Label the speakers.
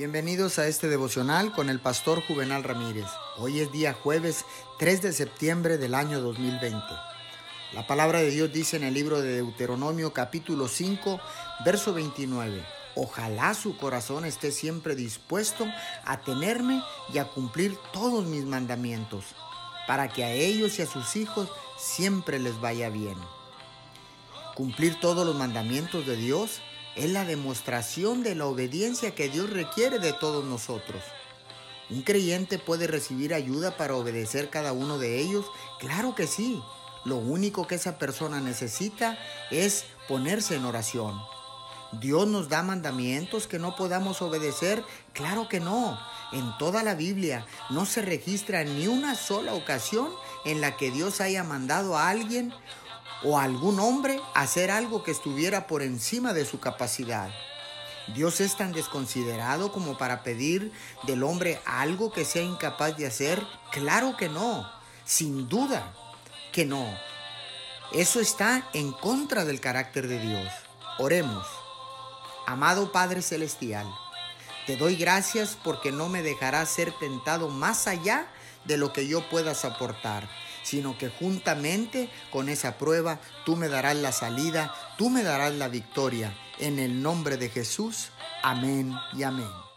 Speaker 1: Bienvenidos a este devocional con el pastor Juvenal Ramírez. Hoy es día jueves 3 de septiembre del año 2020. La palabra de Dios dice en el libro de Deuteronomio capítulo 5, verso 29. Ojalá su corazón esté siempre dispuesto a tenerme y a cumplir todos mis mandamientos, para que a ellos y a sus hijos siempre les vaya bien. Cumplir todos los mandamientos de Dios es la demostración de la obediencia que Dios requiere de todos nosotros. ¿Un creyente puede recibir ayuda para obedecer cada uno de ellos? Claro que sí. Lo único que esa persona necesita es ponerse en oración. ¿Dios nos da mandamientos que no podamos obedecer? Claro que no. En toda la Biblia no se registra ni una sola ocasión en la que Dios haya mandado a alguien o algún hombre hacer algo que estuviera por encima de su capacidad. Dios es tan desconsiderado como para pedir del hombre algo que sea incapaz de hacer. Claro que no, sin duda que no. Eso está en contra del carácter de Dios. Oremos. Amado Padre Celestial, te doy gracias porque no me dejarás ser tentado más allá de lo que yo pueda soportar sino que juntamente con esa prueba tú me darás la salida, tú me darás la victoria. En el nombre de Jesús, amén y amén.